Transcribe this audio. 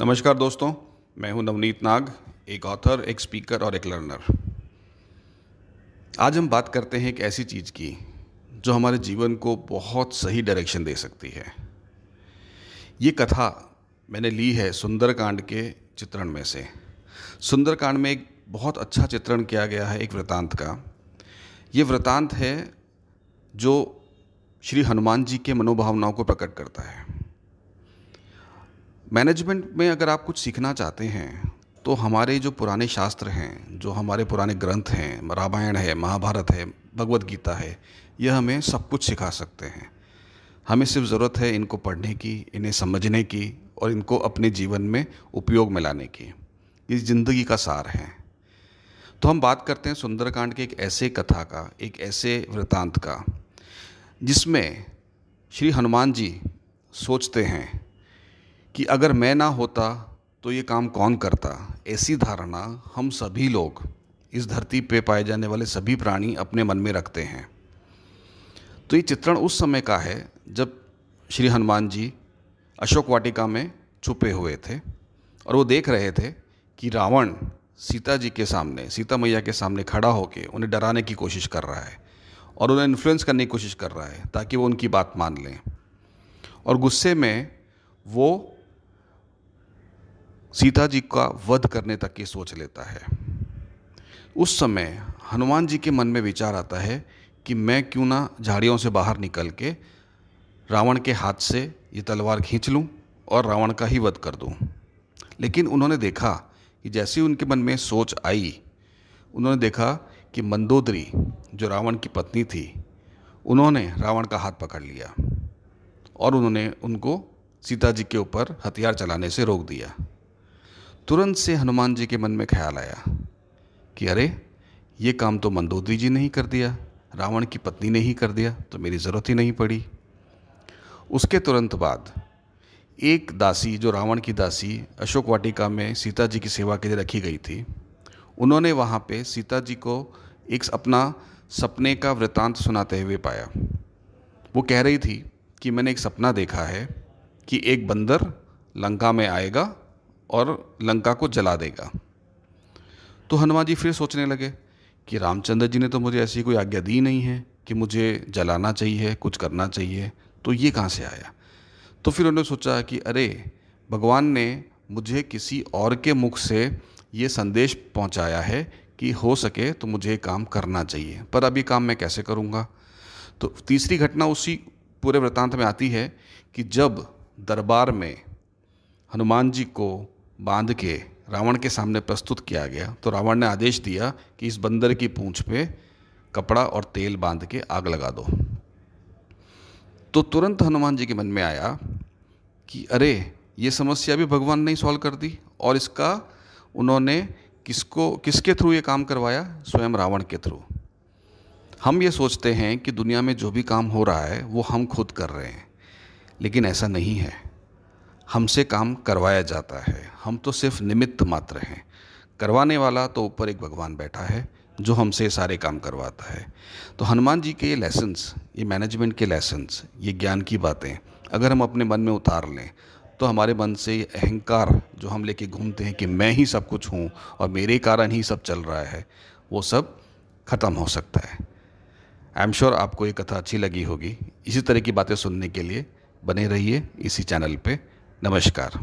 नमस्कार दोस्तों, मैं हूँ नवनीत नाग, एक ऑथर एक स्पीकर और एक लर्नर आज हम बात करते हैं एक ऐसी चीज़ की, जो हमारे जीवन को बहुत सही डायरेक्शन दे सकती है. ये कथा मैंने ली है सुंदरकांड के चित्रण में से. सुंदरकांड में एक बहुत अच्छा चित्रण किया गया है एक वृतांत का. ये वृतांत है जो श्री हनुमान जी के मनोभावनाओं को प्रकट करता है. मैनेजमेंट में अगर आप कुछ सीखना चाहते हैं तो हमारे जो पुराने शास्त्र हैं, जो हमारे पुराने ग्रंथ हैं, रामायण है, महाभारत है, भगवत गीता है, यह हमें सब कुछ सिखा सकते हैं। हमें सिर्फ़ ज़रूरत है इनको पढ़ने की, इन्हें समझने की और इनको अपने जीवन में उपयोग में लाने की। ये ज़िंदगी का सार है। तो हम बात करते हैं सुंदरकांड के एक ऐसे कथा का, एक ऐसे वृतांत का, जिसमें श्री हनुमान जी सोचते हैं कि अगर मैं ना होता तो ये काम कौन करता? ऐसी धारणा हम सभी लोग इस धरती पे पाए जाने वाले सभी प्राणी अपने मन में रखते हैं। तो ये चित्रण उस समय का है, जब श्री हनुमान जी अशोक वाटिका में छुपे हुए थे और वो देख रहे थे कि रावण सीता जी के सामने, सीता मैया के सामने खड़ा होकर उन्हें डराने की कोशिश कर रहा है और उन्हें इन्फ्लुएंस करने की कोशिश कर रहा है ताकि वो उनकी बात मान लें। और गुस्से में वो सीता जी का वध करने तक की सोच लेता है। उस समय हनुमान जी के मन में विचार आता है कि मैं क्यों ना झाड़ियों से बाहर निकल के रावण के हाथ से ये तलवार खींच लूँ और रावण का ही वध कर दूँ। लेकिन उन्होंने देखा कि जैसे ही उनके मन में सोच आई, उन्होंने देखा कि मंदोदरी, जो रावण की पत्नी थी, उन्होंने रावण का हाथ पकड़ लिया और उन्होंने उनको सीता जी के ऊपर हथियार चलाने से रोक दिया। तुरंत से हनुमान जी के मन में ख्याल आया कि अरे, ये काम तो मंदोदरी जी ने ही कर दिया, रावण की पत्नी ने ही कर दिया तो मेरी ज़रूरत ही नहीं पड़ी। उसके तुरंत बाद एक दासी, जो रावण की दासी अशोक वाटिका में सीता जी की सेवा के लिए रखी गई थी, उन्होंने वहाँ पे सीता जी को एक अपना सपने का वृतांत सुनाते हुए पाया। वो कह रही थी कि मैंने एक सपना देखा है कि एक बंदर लंका में आएगा और लंका को जला देगा। तो हनुमान जी फिर सोचने लगे कि रामचंद्र जी ने तो मुझे ऐसी कोई आज्ञा दी नहीं है कि मुझे जलाना चाहिए, कुछ करना चाहिए तो ये कहाँ से आया? तो फिर उन्होंने सोचा कि अरे, भगवान ने मुझे किसी और के मुख से ये संदेश पहुँचाया है कि हो सके तो मुझे काम करना चाहिए, पर अभी काम मैं कैसे करूँगा? तो तीसरी घटना उसी पूरे वृतांत में आती है कि जब दरबार में हनुमान जी को बाँध के रावण के सामने प्रस्तुत किया गया तो रावण ने आदेश दिया कि इस बंदर की पूंछ पे कपड़ा और तेल बाँध के आग लगा दो। तो तुरंत हनुमान जी के मन में आया कि अरे, ये समस्या भी भगवान ने सॉल्व कर दी, और इसका उन्होंने किसको, किसके थ्रू ये काम करवाया? स्वयं रावण के थ्रू। हम ये सोचते हैं कि दुनिया में जो भी काम हो रहा है, वो हम खुद कर रहे हैं, लेकिन ऐसा नहीं है। हमसे काम करवाया जाता है। हम तो सिर्फ़ निमित्त मात्र हैं। करवाने वाला तो ऊपर एक भगवान बैठा है, जो हमसे सारे काम करवाता है। तो हनुमान जी के ये लेसन्स ये मैनेजमेंट के लेसन्स ये ज्ञान की बातें, अगर हम अपने मन में उतार लें तो हमारे मन से ये अहंकार जो हम लेके घूमते हैं कि मैं ही सब कुछ हूँ और मेरे कारण ही सब चल रहा है, वो सब ख़त्म हो सकता है। आई एम श्योर आपको ये कथा अच्छी लगी होगी। इसी तरह की बातें सुनने के लिए बने रहिए इसी चैनल पे। नमस्कार।